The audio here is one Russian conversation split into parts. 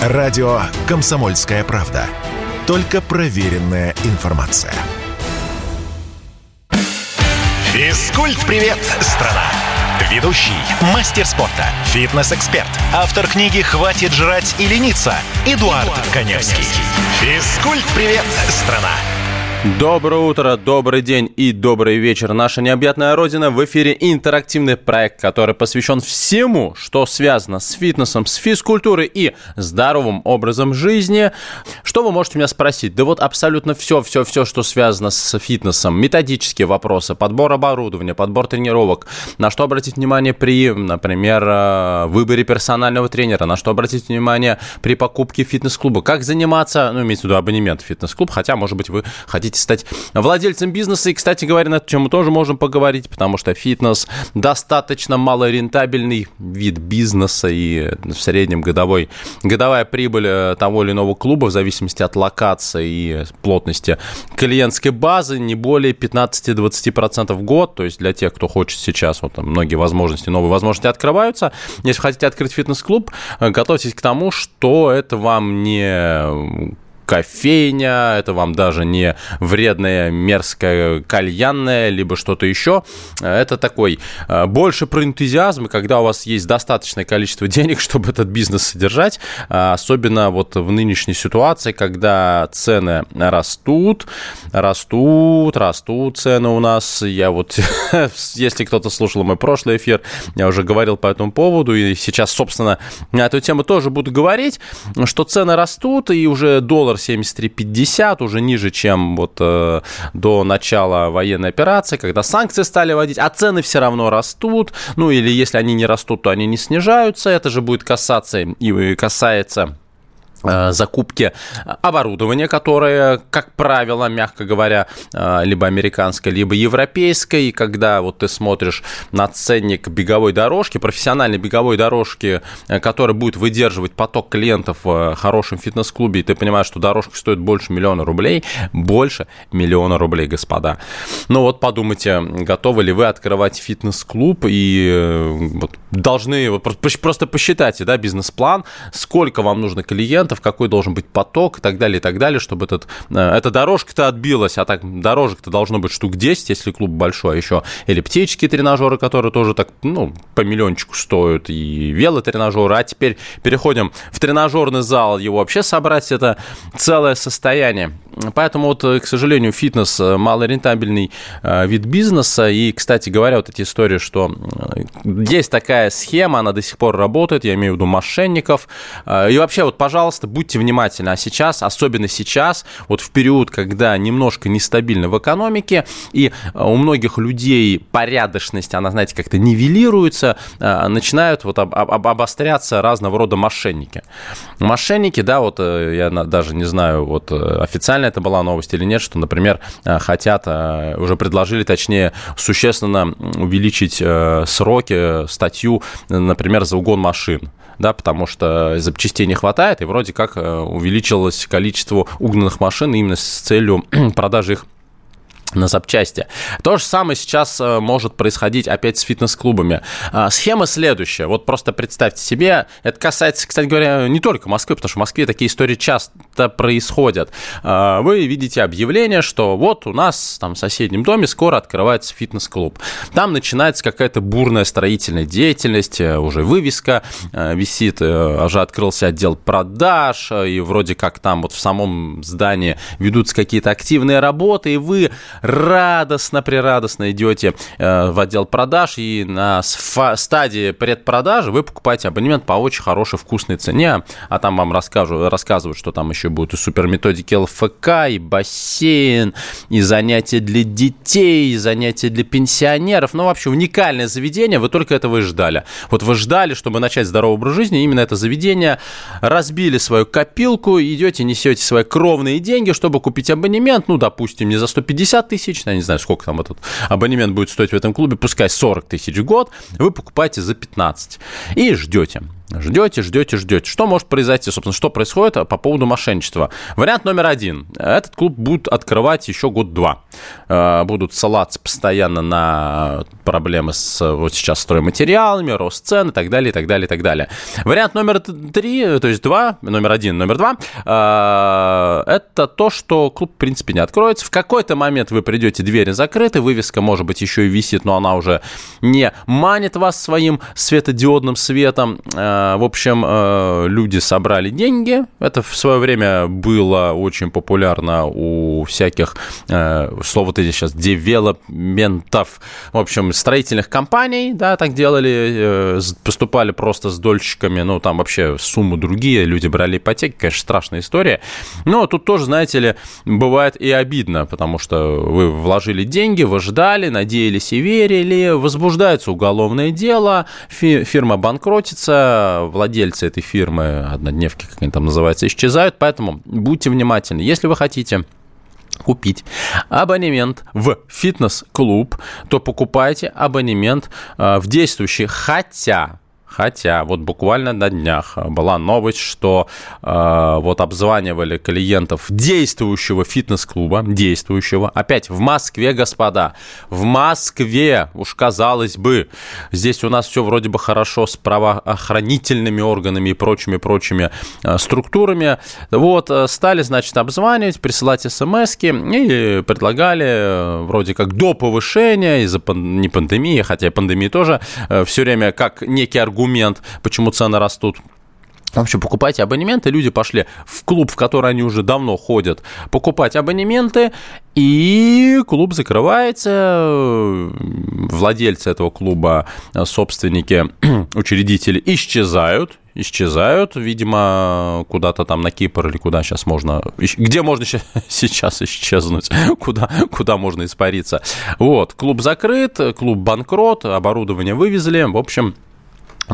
Радио «Комсомольская правда». Только проверенная информация. Физкульт-привет, страна! Ведущий, мастер спорта, фитнес-эксперт, автор книги «Хватит жрать и лениться» Эдуард, Эдуард Коневский. Физкульт-привет, страна! Доброе утро, добрый день и добрый вечер. Наша необъятная родина в эфире интерактивный проект, который посвящен всему, что связано с фитнесом, с физкультурой и здоровым образом жизни. Что вы можете меня спросить? Да вот абсолютно все, все, все, что связано с фитнесом. Методические вопросы, подбор оборудования, подбор тренировок. На что обратить внимание при, например, э, выборе персонального тренера. На что обратить внимание при покупке фитнес-клуба. Как заниматься, ну, имеется в виду абонемент в фитнес-клуб, хотя, может быть, вы хотите хотите стать владельцем бизнеса. И, кстати говоря, на эту тему тоже можем поговорить, потому что фитнес достаточно малорентабельный вид бизнеса, и в среднем годовой, годовая прибыль э, того или иного клуба в зависимости от локации и плотности клиентской базы не более 15-20% в год. То есть для тех, кто хочет сейчас, вот там многие возможности, новые возможности открываются. Если хотите открыть фитнес-клуб, э, готовьтесь к тому, что это вам не кофейня, это вам даже не вредная мерзкая кальянная, либо что-то еще. Это такой э, больше про энтузиазм, когда у вас есть достаточное количество денег, чтобы этот бизнес содержать, а особенно вот в нынешней ситуации, когда цены растут, растут, растут цены у нас. Я вот, если кто-то слушал мой прошлый эфир, я уже говорил по этому поводу, и сейчас, собственно, на эту тему тоже буду говорить, что цены растут, и уже доллар 73.50, уже ниже, чем вот э, до начала военной операции, когда санкции стали вводить, а цены все равно растут, ну или если они не растут, то они не снижаются, это же будет касаться и касается Э, закупки оборудования, которое, как правило, мягко говоря, э, либо американское, либо европейское, и когда вот ты смотришь на ценник беговой дорожки, профессиональной беговой дорожки, э, которая будет выдерживать поток клиентов в хорошем фитнес-клубе, и ты понимаешь, что дорожка стоит больше миллиона рублей, больше миллиона рублей, господа. Ну вот подумайте, готовы ли вы открывать фитнес-клуб, и вот должны вот, просто посчитайте, да, бизнес-план, сколько вам нужно клиентов, клиентов, какой должен быть поток и так далее, и так далее, чтобы этот, э, эта дорожка-то отбилась, а так дорожек-то должно быть штук 10, если клуб большой, а еще эллиптические тренажеры, которые тоже так, ну, по миллиончику стоят, и велотренажеры, а теперь переходим в тренажерный зал, его вообще собрать это целое состояние. Поэтому вот, э, к сожалению, фитнес э, малорентабельный вид бизнеса, и, кстати говоря, вот эти истории, что есть такая схема, она до сих пор работает, я имею в виду мошенников, и вообще вот, пожалуйста, пожалуйста, будьте внимательны. А сейчас, особенно сейчас, вот в период, когда немножко нестабильно в экономике, и э, у многих людей порядочность, она, знаете, как-то нивелируется, э, начинают вот об, об, обостряться разного рода мошенники. Мошенники, да, вот э, я даже не знаю, вот официально это была новость или нет, что, например, хотят, уже предложили, точнее, существенно увеличить сроки, статью, например, за угон машин да, потому что запчастей не хватает, и вроде как э, увеличилось количество угнанных машин именно с целью продажи их на запчасти. То же самое сейчас э, может происходить опять с фитнес-клубами. А, схема следующая. Вот просто представьте себе, это касается, кстати говоря, не только Москвы, потому что в Москве такие истории часто происходят. А, вы видите объявление, что вот у нас там в соседнем доме скоро открывается фитнес-клуб. Там начинается какая-то бурная строительная деятельность, э, уже вывеска э, висит, уже открылся отдел продаж, и вроде как там вот в самом здании ведутся какие-то активные работы, и вы радостно-прирадостно идете э, в отдел продаж, и на стадии предпродажи вы покупаете абонемент по очень хорошей вкусной цене, а там вам расскажу, рассказывают, что там еще будут и суперметодики ЛФК, и бассейн, и занятия для детей, и занятия для пенсионеров. Ну, вообще уникальное заведение, вы только этого и ждали. Вот вы ждали, чтобы начать здоровый образ жизни, именно это заведение, разбили свою копилку, идете, несете свои кровные деньги, чтобы купить абонемент, ну, допустим, не за 150 тысяч, я не знаю, сколько там этот абонемент будет стоить в этом клубе, пускай 40 тысяч в год, вы покупаете за 15 и ждете. Ждете, ждете, ждете. Что может произойти, собственно, что происходит по поводу мошенничества? Вариант номер один. Этот клуб будет открывать еще год-два. Э, будут ссылаться постоянно на проблемы с вот сейчас стройматериалами, рост цен и так далее, и так далее, и так далее. Вариант номер три, то есть два, номер один, номер два, э, это то, что клуб, в принципе, не откроется. В какой-то момент вы придете, двери закрыты, вывеска, может быть, еще и висит, но она уже не манит вас своим светодиодным светом. Э, в общем, э, люди собрали деньги. Это в свое время было очень популярно у всяких, э, слово ты сейчас, девелопментов, в общем, строительных компаний, да, так делали, поступали просто с дольщиками, ну, там вообще суммы другие, люди брали ипотеки, конечно, страшная история. Но тут тоже, знаете ли, бывает и обидно, потому что вы вложили деньги, вы ждали, надеялись и верили, возбуждается уголовное дело, фирма банкротится, владельцы этой фирмы, однодневки, как они там называются, исчезают, поэтому будьте внимательны. Если вы хотите купить абонемент в фитнес-клуб, то покупайте абонемент э, в действующий, хотя Хотя вот буквально на днях была новость, что э, вот обзванивали клиентов действующего фитнес-клуба, действующего, опять в Москве, господа, в Москве, уж казалось бы, здесь у нас все вроде бы хорошо с правоохранительными органами и прочими-прочими э, структурами. Вот, э, стали, значит, обзванивать, присылать смс и предлагали э, вроде как до повышения из-за пан- не пандемии, хотя пандемии тоже э, все время как некий аргумент аргумент, почему цены растут. В общем, покупайте абонементы. Люди пошли в клуб, в который они уже давно ходят, покупать абонементы, и клуб закрывается. Владельцы этого клуба, собственники, учредители исчезают. Исчезают, видимо, куда-то там на Кипр или куда сейчас можно... Где можно сейчас исчезнуть? Куда, куда можно испариться? Вот, клуб закрыт, клуб банкрот, оборудование вывезли. В общем,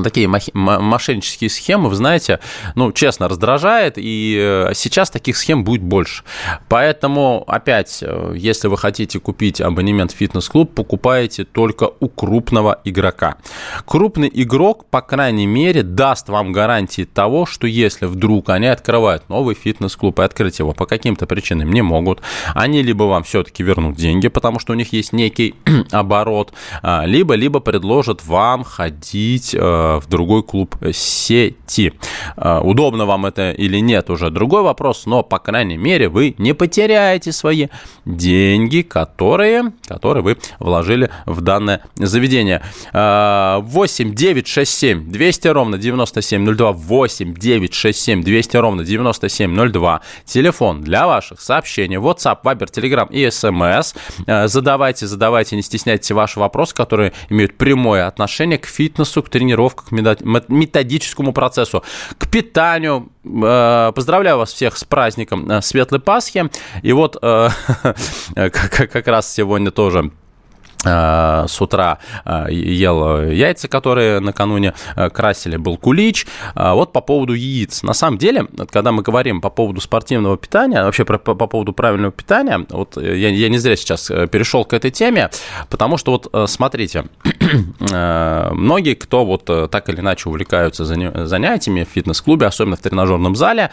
такие мошеннические схемы, вы знаете, ну, честно, раздражает, и э, сейчас таких схем будет больше. Поэтому, опять, э, если вы хотите купить абонемент в фитнес-клуб, покупаете только у крупного игрока. Крупный игрок, по крайней мере, даст вам гарантии того, что если вдруг они открывают новый фитнес-клуб и открыть его по каким-то причинам не могут, они либо вам все-таки вернут деньги, потому что у них есть некий оборот, а, либо, либо предложат вам ходить э, в другой клуб сети. А, удобно вам это или нет, уже другой вопрос, но, по крайней мере, вы не потеряете свои деньги, которые, которые вы вложили в данное заведение. 8 9 6 7 200 ровно 9702 8 9 6 7 200 ровно 9702 телефон для ваших сообщений WhatsApp, Viber, Telegram и SMS задавайте, задавайте, не стесняйтесь ваши вопросы, которые имеют прямое отношение к фитнесу, к тренировкам к методическому процессу, к питанию. Э, поздравляю вас всех с праздником э, Светлой Пасхи. И вот э, как раз сегодня тоже с утра ел яйца, которые накануне красили, был кулич. Вот по поводу яиц. На самом деле, когда мы говорим по поводу спортивного питания, вообще по, по поводу правильного питания, вот я, я не зря сейчас перешел к этой теме, потому что вот смотрите, многие, кто вот так или иначе увлекаются занятиями в фитнес-клубе, особенно в тренажерном зале,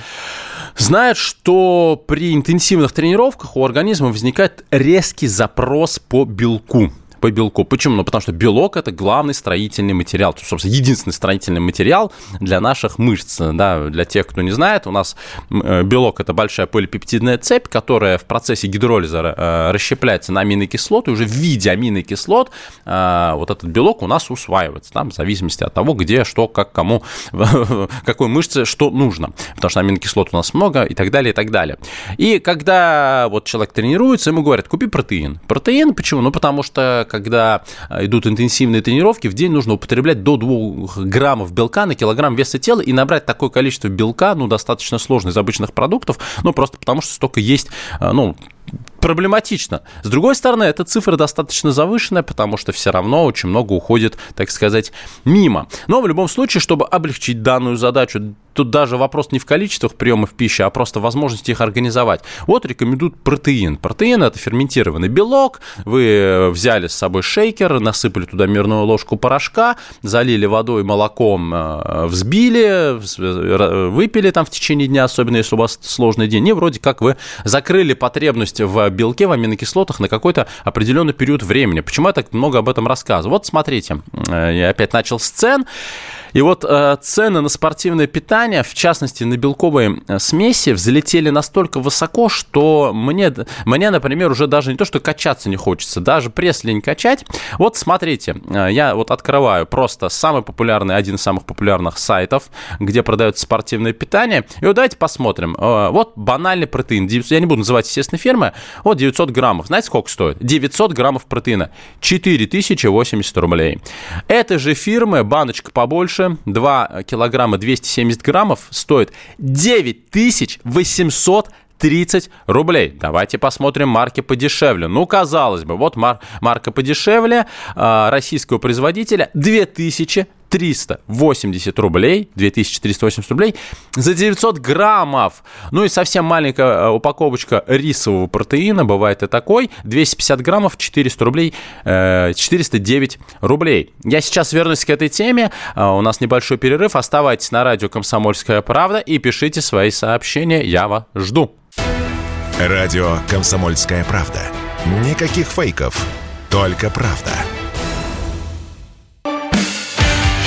знают, что при интенсивных тренировках у организма возникает резкий запрос по белку по белку. Почему? Ну, потому что белок – это главный строительный материал, собственно, единственный строительный материал для наших мышц. Да, для тех, кто не знает, у нас э, белок – это большая полипептидная цепь, которая в процессе гидролиза э, расщепляется на аминокислоты, уже в виде аминокислот э, вот этот белок у нас усваивается, там, в зависимости от того, где, что, как, кому, какой мышце что нужно. Потому что аминокислот у нас много и так далее, и так далее. И когда вот человек тренируется, ему говорят, купи протеин. Протеин почему? Ну, потому что когда э, идут интенсивные тренировки, в день нужно употреблять до 2 граммов белка на килограмм веса тела, и набрать такое количество белка, ну, достаточно сложно из обычных продуктов, ну, просто потому что столько есть, э, ну, проблематично. С другой стороны, эта цифра достаточно завышенная, потому что все равно очень много уходит, так сказать, мимо. Но в любом случае, чтобы облегчить данную задачу, тут даже вопрос не в количествах приемов пищи, а просто возможности их организовать. Вот рекомендуют протеин. Протеин – это ферментированный белок. Вы взяли с собой шейкер, насыпали туда мерную ложку порошка, залили водой, молоком, э, взбили, выпили там в течение дня, особенно если у вас сложный день, и вроде как вы закрыли потребность в белке, в аминокислотах на какой-то определенный период времени. Почему я так много об этом рассказываю? Вот смотрите, э, я опять начал с цен. И вот э, цены на спортивное питание, в частности на белковые э, смеси, взлетели настолько высоко, что мне, мне, например, уже даже не то, что качаться не хочется, даже пресс лень качать. Вот смотрите, э, я вот открываю просто самый популярный, один из самых популярных сайтов, где продается спортивное питание. И вот давайте посмотрим. Э, вот банальный протеин. Я не буду называть, естественно, фирмы. Вот 900 граммов. Знаете, сколько стоит? 900 граммов протеина. 4080 рублей. Этой же фирмы баночка побольше больше. 2 килограмма 270 граммов стоит 9800 30 рублей. Давайте посмотрим марки подешевле. Ну, казалось бы, вот мар- марка подешевле э, российского производителя 2000 380 рублей, 2380 рублей за 900 граммов. Ну и совсем маленькая э, упаковочка рисового протеина, бывает и такой, 250 граммов, 400 рублей, 409 э, рублей. Я сейчас вернусь к этой теме, э, у нас небольшой перерыв, оставайтесь на радио «Комсомольская правда» и пишите свои сообщения, я вас жду. Радио «Комсомольская правда». Никаких фейков, только правда.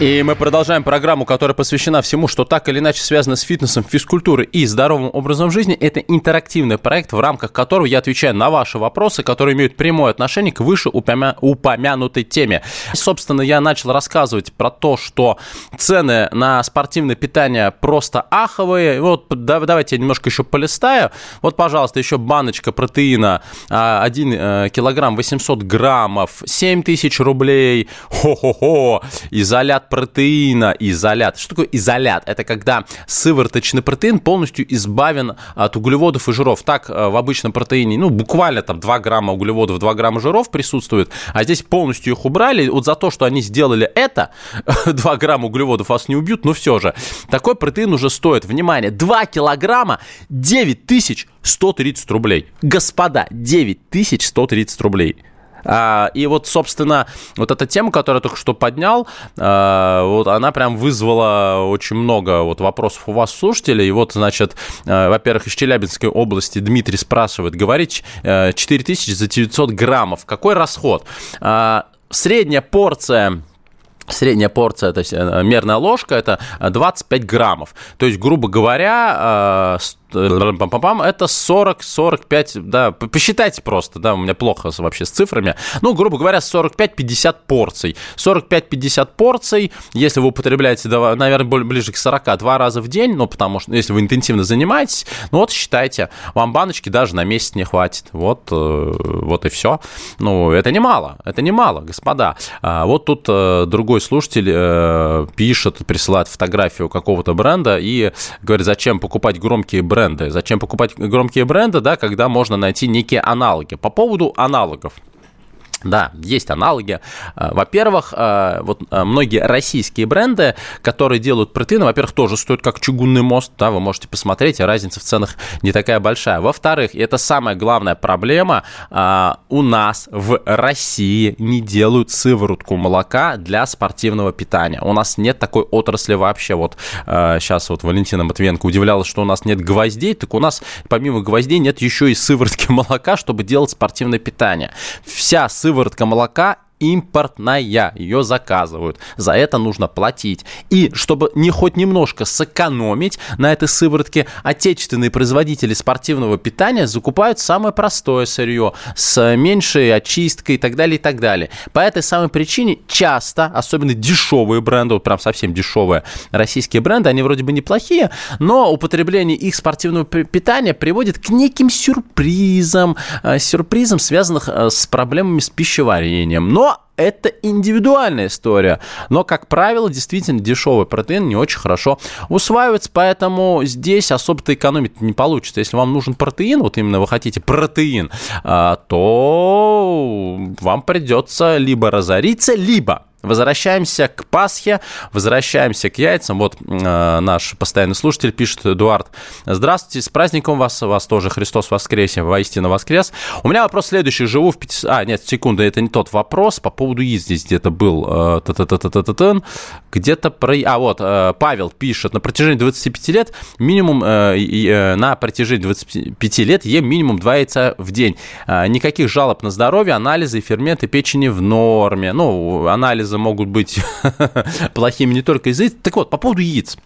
И мы продолжаем программу, которая посвящена всему, что так или иначе связано с фитнесом, физкультурой и здоровым образом жизни. Это интерактивный проект, в рамках которого я отвечаю на ваши вопросы, которые имеют прямое отношение к выше упомянутой теме. Собственно, я начал рассказывать про то, что цены на спортивное питание просто аховые. Вот давайте я немножко еще полистаю. Вот, пожалуйста, еще баночка протеина 1 э, килограмм 800 граммов, 7 тысяч рублей. Хо-хо-хо. Изолят протеина, изолят. Что такое изолят? Это когда сывороточный протеин полностью избавен от углеводов и жиров. Так э, в обычном протеине, ну, буквально там 2 грамма углеводов, 2 грамма жиров присутствует, а здесь полностью их убрали. Вот за то, что они сделали это, 2 грамма углеводов вас не убьют, но все же. Такой протеин уже стоит, внимание, 2 килограмма 9130 рублей. Господа, 9130 рублей. А, и вот, собственно, вот эта тема, которую я только что поднял, а, вот она прям вызвала очень много вот вопросов у вас, слушателей. И вот, значит, а, во-первых, из Челябинской области Дмитрий спрашивает, говорить 4000 за 900 граммов, какой расход? Средняя порция Средняя порция, то есть э, мерная ложка, это 25 граммов. То есть, грубо говоря, это 40-45, да, посчитайте просто, да, у меня плохо вообще с цифрами. Ну, грубо говоря, 45-50 порций. 45-50 порций, если вы употребляете, наверное, ближе к 40 два раза в день, ну, потому что, если вы интенсивно занимаетесь, ну, вот считайте, вам баночки даже на месяц не хватит. Вот, э, вот и все. Ну, это немало, это немало, господа. А вот тут э, другой слушатель э, пишет, присылает фотографию какого-то бренда и говорит, зачем покупать громкие бренды бренды. Зачем покупать громкие бренды, да, когда можно найти некие аналоги. По поводу аналогов. Да, есть аналоги. А, во-первых, а, вот а, многие российские бренды, которые делают протеины, во-первых, тоже стоят как чугунный мост, да, вы можете посмотреть, разница в ценах не такая большая. Во-вторых, это самая главная проблема, у нас в России не делают сыворотку молока для спортивного питания. У нас нет такой отрасли вообще. Вот сейчас вот Валентина Матвиенко удивлялась, что у нас нет гвоздей, так у нас помимо гвоздей нет еще и сыворотки молока, чтобы делать спортивное питание. Вся сыворотка сыворотка молока импортная, ее заказывают. За это нужно платить. И чтобы не хоть немножко сэкономить на этой сыворотке, отечественные производители спортивного питания закупают самое простое сырье с меньшей очисткой и так далее, и так далее. По этой самой причине часто, особенно дешевые бренды, вот прям совсем дешевые российские бренды, они вроде бы неплохие, но употребление их спортивного питания приводит к неким сюрпризам, э, сюрпризам, связанных э, с проблемами с пищеварением. Но Это индивидуальная история. Но, как правило, действительно дешевый протеин не очень хорошо усваивается, поэтому здесь особо-то экономить не получится. Если вам нужен протеин, вот именно вы хотите протеин, а, то вам придется либо разориться, либо Возвращаемся к Пасхе, возвращаемся к яйцам. Вот э, наш постоянный слушатель пишет, Эдуард, здравствуйте, с праздником вас, вас тоже Христос воскресе, воистину воскрес. У меня вопрос следующий, живу в 50... А, нет, секунду, это не тот вопрос, по поводу яиц здесь где-то был, э, где-то про... А, вот, э, Павел пишет, на протяжении 25 лет минимум, э, э, на протяжении 25 лет ем минимум 2 яйца в день. Э, никаких жалоб на здоровье, анализы, ферменты печени в норме. Ну, анализы анализы могут быть плохими не только из-за яиц. Так вот, по поводу яиц.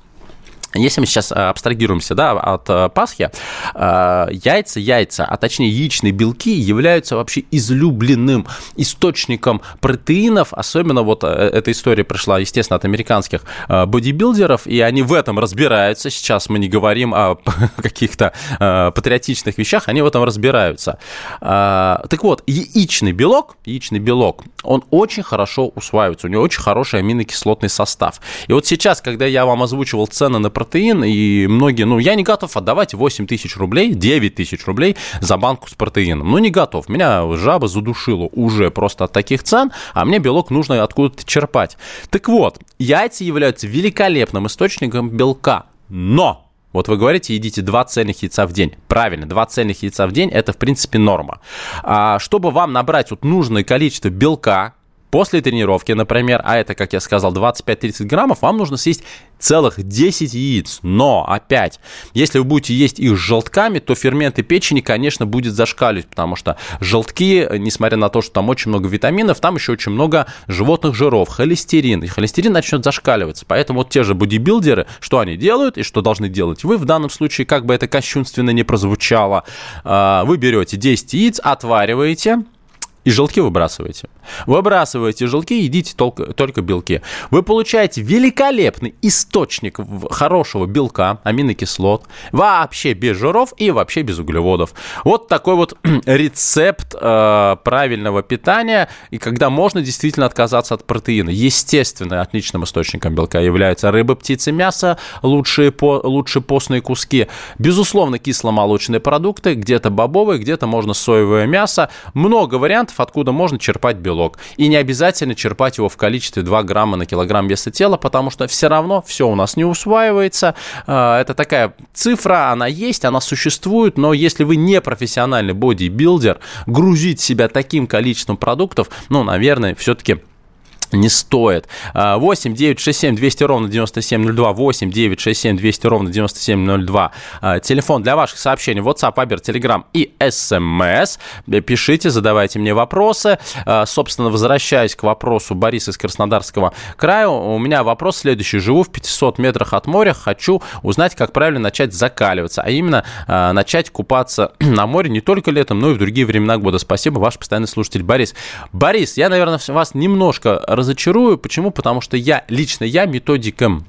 Если мы сейчас э, абстрагируемся да, от э, Пасхи, э, яйца, яйца, а точнее яичные белки являются вообще излюбленным источником протеинов, особенно вот эта история пришла, естественно, от американских бодибилдеров, и они в этом разбираются. Сейчас мы не говорим о каких-то патриотичных вещах, они в этом разбираются. Так вот, яичный белок, яичный белок, он очень хорошо усваивается, у него очень хороший аминокислотный состав. И вот сейчас, когда я вам озвучивал цены на протеин, и многие, ну, я не готов отдавать 8 тысяч рублей, 9 тысяч рублей за банку с протеином. Ну, не готов. Меня жаба задушила уже просто от таких цен, а мне белок нужно откуда-то черпать. Так вот, яйца являются великолепным источником белка, но вот вы говорите, едите два цельных яйца в день. Правильно, два цельных яйца в день – это, в принципе, норма. А чтобы вам набрать вот нужное количество белка, после тренировки, например, а это, как я сказал, 25-30 граммов, вам нужно съесть целых 10 яиц. Но, опять, если вы будете есть их с желтками, то ферменты печени, конечно, будет зашкаливать, потому что желтки, несмотря на то, что там очень много витаминов, там еще очень много животных жиров, холестерин, и холестерин начнет зашкаливаться. Поэтому вот те же бодибилдеры, что они делают и что должны делать вы в данном случае, как бы это кощунственно не прозвучало, а, вы берете 10 яиц, отвариваете, и желтки выбрасываете. Выбрасываете желтки, едите только, только белки. Вы получаете великолепный источник хорошего белка, аминокислот, вообще без жиров и вообще без углеводов. Вот такой вот рецепт э, правильного питания, и когда можно действительно отказаться от протеина. Естественно, отличным источником белка являются рыба, птицы, мясо, лучшие, по, лучшие постные куски. Безусловно, кисломолочные продукты, где-то бобовые, где-то можно соевое мясо. Много вариантов вариантов, откуда можно черпать белок. И не обязательно черпать его в количестве 2 грамма на килограмм веса тела, потому что все равно все у нас не усваивается. А, это такая цифра, она есть, она существует, но если вы не профессиональный бодибилдер, грузить себя таким количеством продуктов, ну, наверное, все-таки не стоит. 8 9 6 7 200 ровно 9702, 8 9 6 7 200 ровно 9702. А, телефон для ваших сообщений WhatsApp, Viber, Telegram и SMS. Пишите, задавайте мне вопросы. А, собственно, возвращаясь к вопросу Бориса из Краснодарского края, у меня вопрос следующий. Живу в 500 метрах от моря, хочу узнать, как правильно начать закаливаться, а именно а, начать купаться на море не только летом, но и в другие времена года. Спасибо, ваш постоянный слушатель Борис. Борис, я, наверное, вас немножко разочарую. Почему? Потому что я, лично я методиком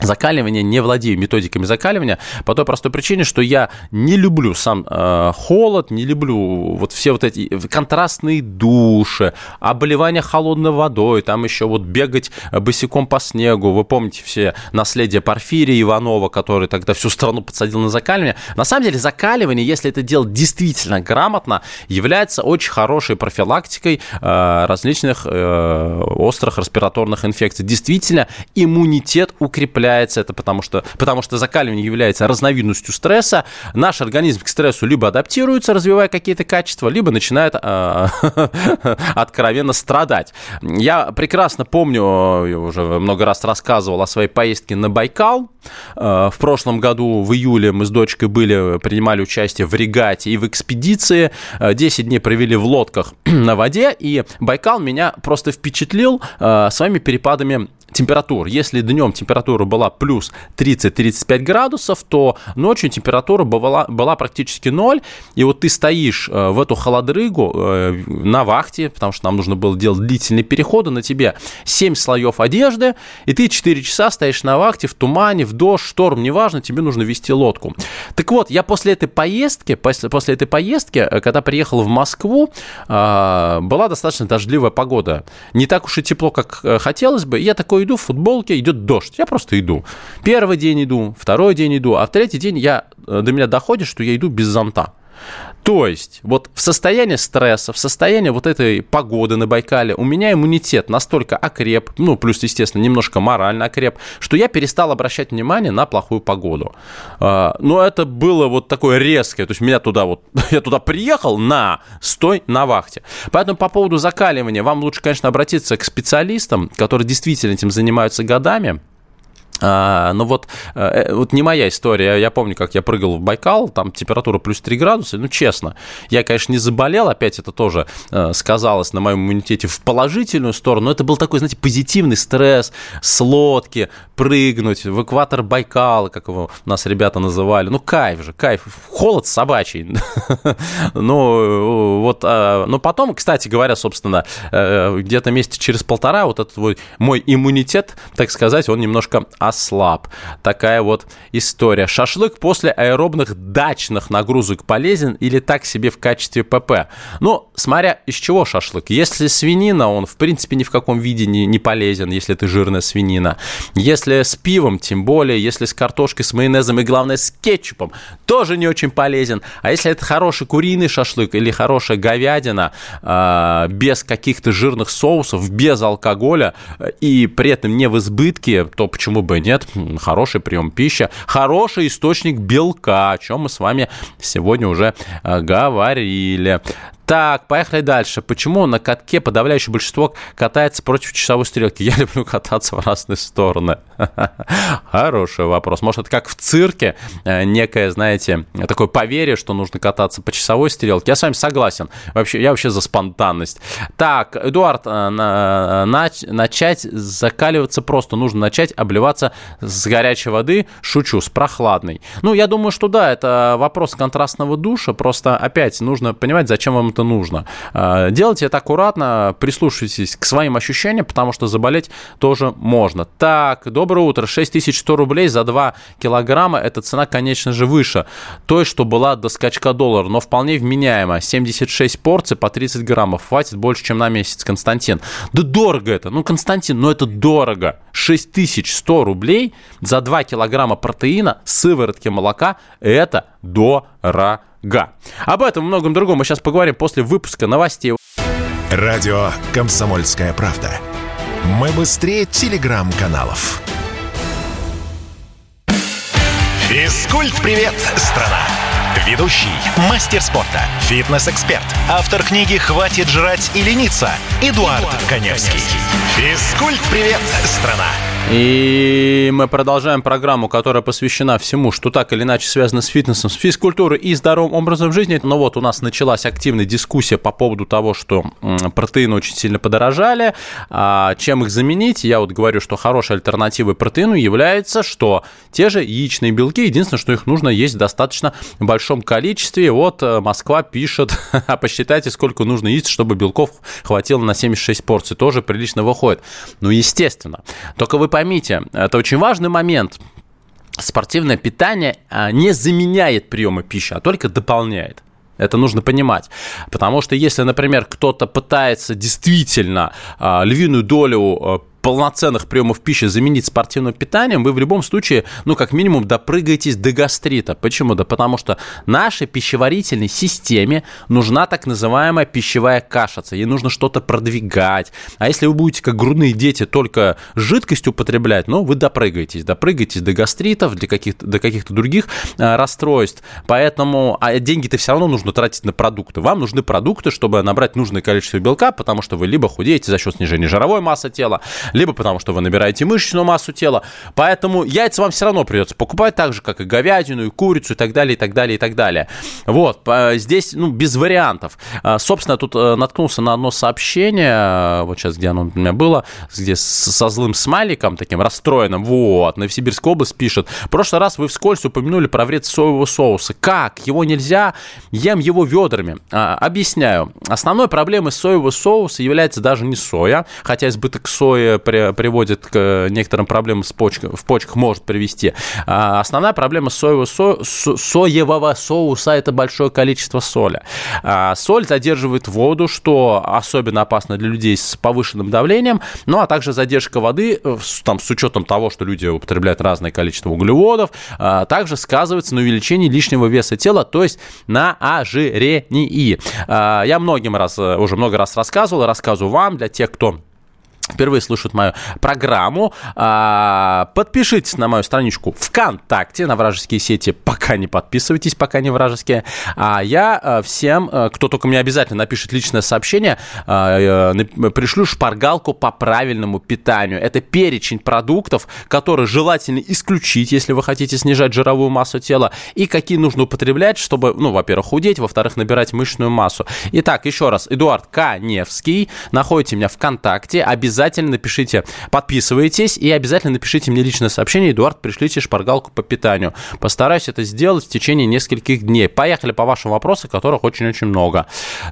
закаливания, не владею методиками закаливания по той простой причине, что я не люблю сам э, холод, не люблю вот все вот эти контрастные души, обливание холодной водой, там еще вот бегать босиком по снегу. Вы помните все наследие Порфирия Иванова, который тогда всю страну подсадил на закаливание. На самом деле закаливание, если это делать действительно грамотно, является очень хорошей профилактикой э, различных э, острых респираторных инфекций. Действительно, иммунитет укрепляется является это потому что, потому что закаливание является разновидностью стресса. Наш организм к стрессу либо адаптируется, развивая какие-то качества, либо начинает э, откровенно страдать. Я прекрасно помню, я уже много раз рассказывал о своей поездке на Байкал. Э, в прошлом году, в июле, мы с дочкой были, принимали участие в регате и в экспедиции. 10 э, дней провели в лодках на воде, и Байкал меня просто впечатлил своими перепадами температур. Если днем температура была плюс 30-35 градусов, то ночью температура была, была практически ноль. И вот ты стоишь э, в эту холодрыгу э, на вахте, потому что нам нужно было делать длительные переходы, на тебе 7 слоев одежды, и ты 4 часа стоишь на вахте в тумане, в дождь, шторм, неважно, тебе нужно вести лодку. Так вот, я после этой поездки, после, после этой поездки, э, когда приехал в Москву, была достаточно дождливая погода. Не так уж и тепло, как хотелось бы. Я такой иду в футболке, идет дождь. Я просто иду. Первый день иду, второй день иду, а в третий день я, э, до меня доходит, что я иду без зонта. То есть, вот в состоянии стресса, в состоянии вот этой погоды на Байкале у меня иммунитет настолько окреп, ну, плюс, естественно, немножко морально окреп, что я перестал обращать внимание на плохую погоду. А, но это было вот такое резкое, то есть меня туда вот, я туда приехал на, стой на вахте. Поэтому по поводу закаливания вам лучше, конечно, обратиться к специалистам, которые действительно этим занимаются годами, а, ну вот, э, вот не моя история. Я помню, как я прыгал в Байкал, там температура плюс 3 градуса. Ну, честно, я, конечно, не заболел, опять это тоже э, сказалось на моем иммунитете в положительную сторону. Но это был такой, знаете, позитивный стресс с лодки, прыгнуть в экватор Байкала, как его нас ребята называли. Ну, кайф же, кайф. Холод собачий. Ну, вот, но потом, кстати говоря, собственно, э, где-то месяца через полтора вот этот мой иммунитет, так сказать, он немножко ослаб. Такая вот история. Шашлык после аэробных дачных нагрузок полезен или так себе в качестве ПП? Ну, смотря из чего шашлык. Если свинина, он в принципе ни в каком виде не, не полезен, если это жирная свинина. Если с пивом, тем более, если с картошкой, с майонезом и, главное, с кетчупом, тоже не очень полезен. А если это хороший куриный шашлык или хорошая говядина э, без каких-то жирных соусов, без алкоголя э, и при этом не в избытке, то почему бы нет, хороший прием пищи, хороший источник белка, о чем мы с вами сегодня уже э, говорили. Так, поехали дальше. Почему на катке подавляющее большинство катается против часовой стрелки? Я люблю кататься в разные стороны. Хороший вопрос. Может, это как в цирке, э, некое, знаете, такое поверье, что нужно кататься по часовой стрелке. Я с вами согласен. Вообще, я вообще за спонтанность. Так, Эдуард, э, на, начать закаливаться просто. Нужно начать обливаться с горячей воды. Шучу, с прохладной. Ну, я думаю, что да, это вопрос контрастного душа. Просто, опять, нужно понимать, зачем вам это нужно. А, делайте это аккуратно, прислушивайтесь к своим ощущениям, потому что заболеть тоже можно. Так, доброе утро. 6100 рублей за 2 килограмма. Эта цена, конечно же, выше той, что была до скачка доллара, но вполне вменяемо. 76 порций по 30 граммов. Хватит больше, чем на месяц, Константин. Да дорого это. Ну, Константин, ну это дорого. 6100 рублей за 2 килограмма протеина, сыворотки молока. Это дорого га. Об этом и многом другом мы сейчас поговорим после выпуска новостей. Радио «Комсомольская правда». Мы быстрее телеграм-каналов. Физкульт-привет, страна! Ведущий, мастер спорта, фитнес-эксперт, автор книги «Хватит жрать и лениться» Эдуард, Эдуард Коневский. Физкульт-привет, страна! И мы продолжаем программу, которая посвящена всему, что так или иначе связано с фитнесом, с физкультурой и здоровым образом жизни. Но вот у нас началась активная дискуссия по поводу того, что протеины очень сильно подорожали. А чем их заменить? Я вот говорю, что хорошей альтернативой протеину является, что те же яичные белки, единственное, что их нужно есть в достаточно большом количестве. Вот э, Москва пишет, а посчитайте, сколько нужно есть, чтобы белков хватило на 76 порций. Тоже прилично выходит. Ну, естественно. Только вы поймите, это очень важный момент. Спортивное питание а, не заменяет приемы пищи, а только дополняет. Это нужно понимать. Потому что если, например, кто-то пытается действительно а, львиную долю а, полноценных приемов пищи заменить спортивным питанием, вы в любом случае, ну, как минимум, допрыгаетесь до гастрита. Почему? Да потому что нашей пищеварительной системе нужна так называемая пищевая кашица. Ей нужно что-то продвигать. А если вы будете, как грудные дети, только жидкость употреблять, ну, вы допрыгаетесь. Допрыгаетесь до гастритов, для каких-то, до каких-то других а, расстройств. Поэтому, а деньги-то все равно нужно тратить на продукты. Вам нужны продукты, чтобы набрать нужное количество белка, потому что вы либо худеете за счет снижения жировой массы тела, либо потому что вы набираете мышечную массу тела. Поэтому яйца вам все равно придется покупать так же, как и говядину, и курицу, и так далее, и так далее, и так далее. Вот, здесь, ну, без вариантов. А, собственно, тут э, наткнулся на одно сообщение, вот сейчас, где оно у меня было, где со злым смайликом, таким расстроенным, вот, Новосибирская область пишет, в прошлый раз вы вскользь упомянули про вред соевого соуса. Как? Его нельзя, ем его ведрами. А, объясняю. Основной проблемой соевого соуса является даже не соя, хотя избыток сои при, приводит к некоторым проблемам с почкой, в почках может привести. А, основная проблема соевого, со, соевого соуса – это большое количество соли. А, соль задерживает воду, что особенно опасно для людей с повышенным давлением, ну а также задержка воды, э, там, с учетом того, что люди употребляют разное количество углеводов, а, также сказывается на увеличении лишнего веса тела, то есть на ожирении. А, я многим раз, э, уже много раз рассказывал, рассказываю вам, для тех, кто впервые слушают мою программу, а, подпишитесь на мою страничку ВКонтакте, на вражеские сети пока не подписывайтесь, пока не вражеские. А я а, всем, а, кто только мне обязательно напишет личное сообщение, пришлю шпаргалку по правильному питанию. Это перечень продуктов, которые желательно исключить, если вы хотите снижать жировую массу тела, и какие нужно употреблять, чтобы, ну, во-первых, худеть, во-вторых, набирать мышечную массу. Итак, еще раз, Эдуард Каневский, находите меня ВКонтакте, обязательно обязательно напишите, подписывайтесь и обязательно напишите мне личное сообщение. Эдуард, пришлите шпаргалку по питанию. Постараюсь это сделать в течение нескольких дней. Поехали по вашим вопросам, которых очень-очень много.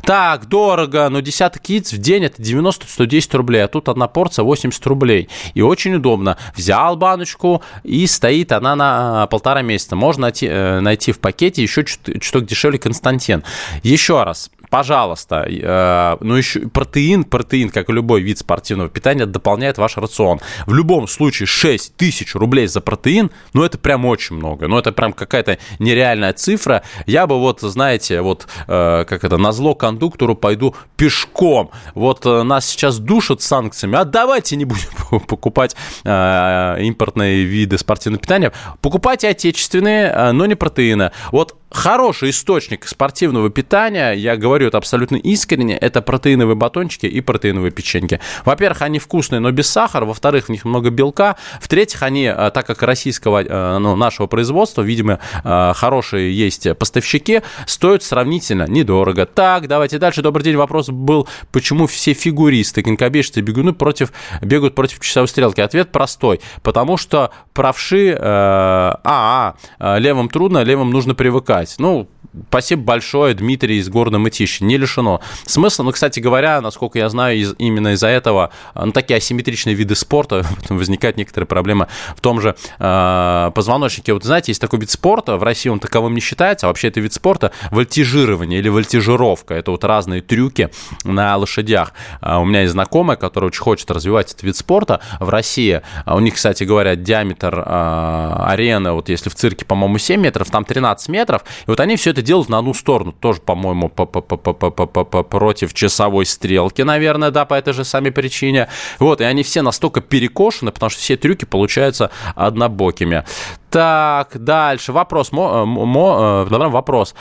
Так, дорого, но десяток яиц в день это 90-110 рублей, а тут одна порция 80 рублей. И очень удобно. Взял баночку и стоит она на полтора месяца. Можно найти, э, найти в пакете еще чуток дешевле Константин. Еще раз, пожалуйста, э, ну еще протеин, протеин, как и любой вид спортивного питания, дополняет ваш рацион. В любом случае 6 тысяч рублей за протеин, ну это прям очень много, ну это прям какая-то нереальная цифра. Я бы вот, знаете, вот э, как это, на зло кондуктору пойду пешком. Вот э, нас сейчас душат санкциями, а давайте не будем покупать импортные виды спортивного питания. Покупайте отечественные, но не протеины. Вот хороший источник спортивного питания, я говорю это абсолютно искренне, это протеиновые батончики и протеиновые печеньки. Во-первых, они вкусные, но без сахара. Во-вторых, в них много белка. В-третьих, они, э, так как российского, э, ну, нашего производства, видимо, э, хорошие есть поставщики, стоят сравнительно недорого. Так, давайте дальше. Добрый день. Вопрос был, почему все фигуристы, конькобежцы бегуны против, бегают против часовой стрелки? Ответ простой. Потому что правши, э, а, а, левым трудно, левым нужно привыкать играть. Ну, спасибо большое, Дмитрий из города Мытищи. Не лишено смысла. Ну, кстати говоря, насколько я знаю, из, именно из-за этого ну, такие асимметричные виды спорта возникают некоторые проблемы в том же э, позвоночнике. Вот знаете, есть такой вид спорта, в России он таковым не считается, а вообще это вид спорта вольтижирование или вольтижировка. Это вот разные трюки на лошадях. А у меня есть знакомая, которая очень хочет развивать этот вид спорта в России. А у них, кстати говоря, диаметр э, арены, вот если в цирке, по-моему, 7 метров, там 13 метров, и вот они все это делают на одну сторону, тоже, по-моему, против часовой стрелки, наверное, да, по этой же самой причине. Вот, и они все настолько перекошены, потому что все трюки получаются однобокими. Так, дальше. Вопрос. Мо, мо, вопрос.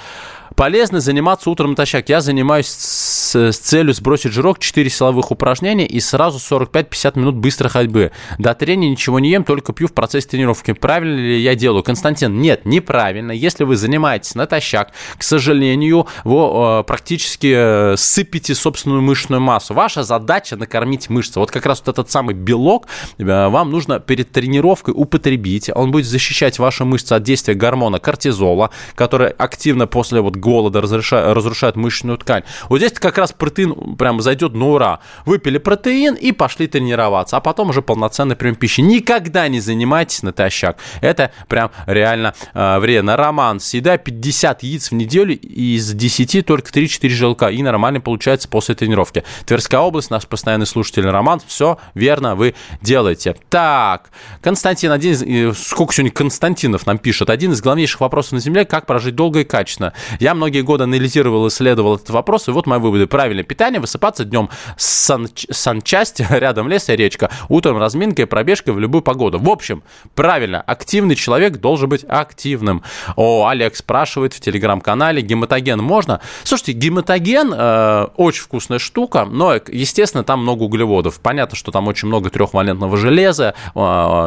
Полезно заниматься утром натощак. Я занимаюсь с, с целью сбросить жирок, 4 силовых упражнения и сразу 45-50 минут быстрой ходьбы. До трения ничего не ем, только пью в процессе тренировки. Правильно ли я делаю? Константин, нет, неправильно. Если вы занимаетесь натощак, к сожалению, вы э, практически э, сыпите собственную мышечную массу. Ваша задача накормить мышцы. Вот как раз вот этот самый белок э, вам нужно перед тренировкой употребить. Он будет защищать ваши мышцы от действия гормона кортизола, который активно после вот голода разрушает, разрушает мышечную ткань. Вот здесь как раз протеин прям зайдет на ура. Выпили протеин и пошли тренироваться, а потом уже полноценный прием пищи. Никогда не занимайтесь натощак. Это прям реально э, вредно. Роман, съедай 50 яиц в неделю, из 10 только 3-4 желка. И нормально получается после тренировки. Тверская область, наш постоянный слушатель Роман, все верно вы делаете. Так, Константин, один из... Сколько сегодня Константинов нам пишет? Один из главнейших вопросов на Земле, как прожить долго и качественно. Я многие годы анализировал, исследовал этот вопрос, и вот мои выводы. Правильное питание, высыпаться днем сан, санчасть, рядом лес и речка, утром разминка и пробежка в любую погоду. В общем, правильно, активный человек должен быть активным. О, Олег спрашивает в телеграм-канале, гематоген можно? Слушайте, гематоген э, очень вкусная штука, но, естественно, там много углеводов. Понятно, что там очень много трехвалентного железа, э,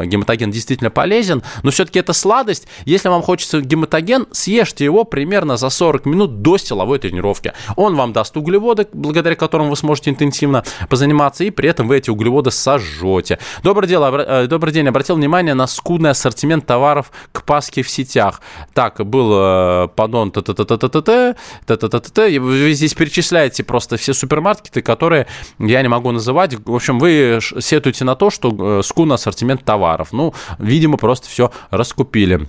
гематоген действительно полезен, но все-таки это сладость. Если вам хочется гематоген, съешьте его примерно за 40 минут до силовой тренировки. Он вам даст углеводы, благодаря которым вы сможете интенсивно позаниматься, и при этом вы эти углеводы сожжете. Добрый, э, добрый день. Обратил внимание на скудный ассортимент товаров к Пасхе в сетях. Так, был э, подон т т т т т т т т т т Вы здесь перечисляете просто все супермаркеты, которые я не могу называть. В общем, вы сетуете на то, что э, скудный ассортимент товаров. Ну, видимо, просто все раскупили.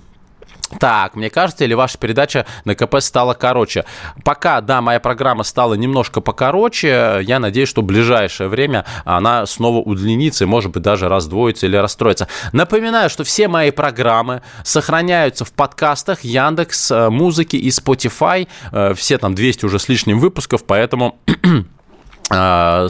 Так, мне кажется, или ваша передача на КП стала короче? Пока, да, моя программа стала немножко покороче, я надеюсь, что в ближайшее время она снова удлинится и, может быть, даже раздвоится или расстроится. Напоминаю, что все мои программы сохраняются в подкастах Яндекс, э, музыки и Spotify. Э, все там 200 уже с лишним выпусков, поэтому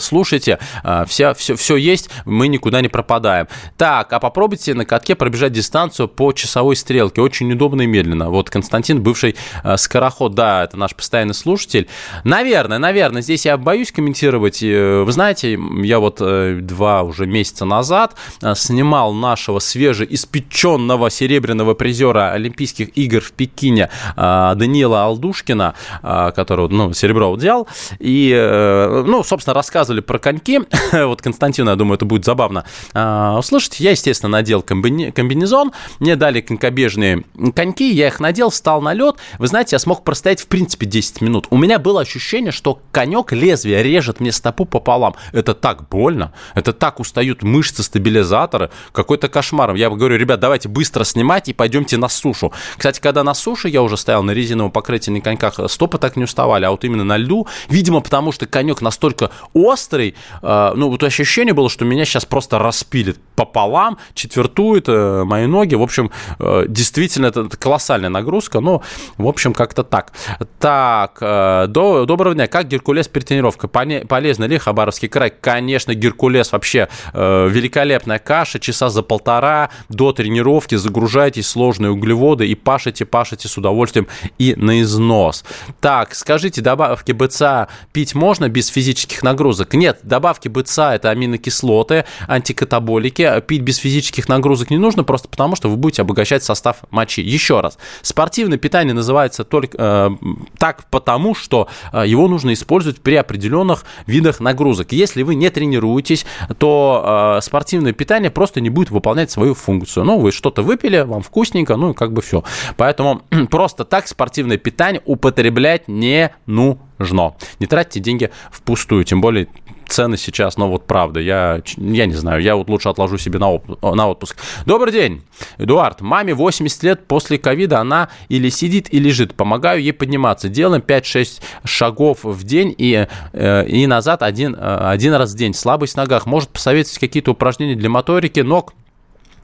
слушайте, все, все, все есть, мы никуда не пропадаем. Так, а попробуйте на катке пробежать дистанцию по часовой стрелке. Очень удобно и медленно. Вот Константин, бывший а, скороход, да, это наш постоянный слушатель. Наверное, наверное, здесь я боюсь комментировать. Э, вы знаете, я вот э, два уже месяца назад а, снимал нашего свежеиспеченного серебряного призера Олимпийских игр в Пекине Даниила Алдушкина, которого, ну, серебро взял. И, э, ну, собственно, рассказывали про коньки. вот Константину, я думаю, это будет забавно а, услышать. Я, естественно, надел комбинезон. Мне дали конькобежные коньки. Я их надел, встал на лед. Вы знаете, я смог простоять, в принципе, 10 минут. У меня было ощущение, что конек лезвие режет мне стопу пополам. Это так больно. Это так устают мышцы, стабилизаторы. Какой-то кошмар. Я говорю, ребят, давайте быстро снимать и пойдемте на сушу. Кстати, когда на суше я уже стоял на резиновом покрытии на коньках, стопы так не уставали, а вот именно на льду, видимо, потому что конек настолько настолько острый, э, ну, вот ощущение было, что меня сейчас просто распилит пополам, четвертует э, мои ноги. В общем, э, действительно, это колоссальная нагрузка, но, в общем, как-то так. Так, до, доброго дня. Как Геркулес перед тренировкой? Полезно ли Хабаровский край? Конечно, Геркулес вообще великолепная каша, часа за полтора до тренировки загружайте сложные углеводы и пашите, пашите с удовольствием и на износ. Так, скажите, добавки БЦА пить можно без физических физических нагрузок. Нет, добавки БЦА – это аминокислоты, антикатаболики. Пить без физических нагрузок не нужно, просто потому что вы будете обогащать состав мочи. Еще раз, спортивное питание называется только э, так потому, что э, его нужно использовать при определенных видах нагрузок. Если вы не тренируетесь, то э, спортивное питание просто не будет выполнять свою функцию. Ну, вы что-то выпили, вам вкусненько, ну как бы все. Поэтому просто так спортивное питание употреблять не нужно жно. Не тратьте деньги впустую, тем более цены сейчас, но вот правда, я, я не знаю, я вот лучше отложу себе на, на отпуск. Добрый день, Эдуард. Маме 80 лет после ковида, она или сидит, и лежит. Помогаю ей подниматься. Делаем 5-6 шагов в день и, э, и назад один, э, один раз в день. Слабость в ногах. Может посоветовать какие-то упражнения для моторики ног?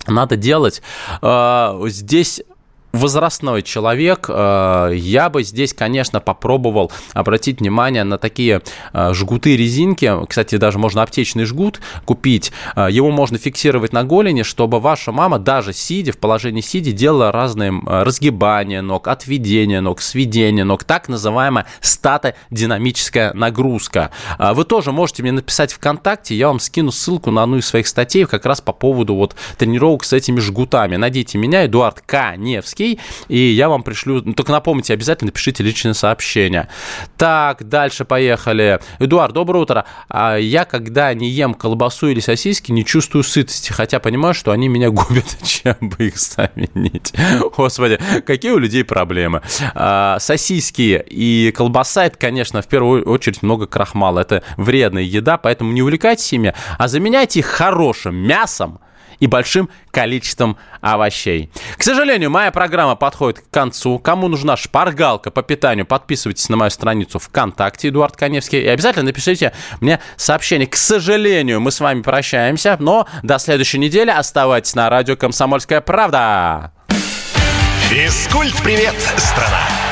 Надо делать. Э, здесь возрастной человек, э, я бы здесь, конечно, попробовал обратить внимание на такие э, жгуты резинки. Кстати, даже можно аптечный жгут купить. Э, его можно фиксировать на голени, чтобы ваша мама, даже сидя, в положении сидя, делала разные разгибания ног, отведения ног, сведения ног, так называемая статодинамическая нагрузка. Вы тоже можете мне написать ВКонтакте, я вам скину ссылку на одну из своих статей как раз по поводу вот тренировок с этими жгутами. Найдите меня, Эдуард К. Невский, новостей, и я вам пришлю... Ну, только напомните, обязательно пишите личное сообщение. Так, дальше поехали. Эдуард, доброе утро. А я, когда не ем колбасу или сосиски, не чувствую сытости, хотя понимаю, что они меня губят, чем бы их заменить. Господи, какие у людей проблемы. А, сосиски и колбаса, это, конечно, в первую очередь много крахмала. Это вредная еда, поэтому не увлекайтесь ими, а заменяйте их хорошим мясом, и большим количеством овощей. К сожалению, моя программа подходит к концу. Кому нужна шпаргалка по питанию, подписывайтесь на мою страницу ВКонтакте Эдуард Коневский и обязательно напишите мне сообщение. К сожалению, мы с вами прощаемся, но до следующей недели оставайтесь на радио «Комсомольская правда». Физкульт-привет, страна!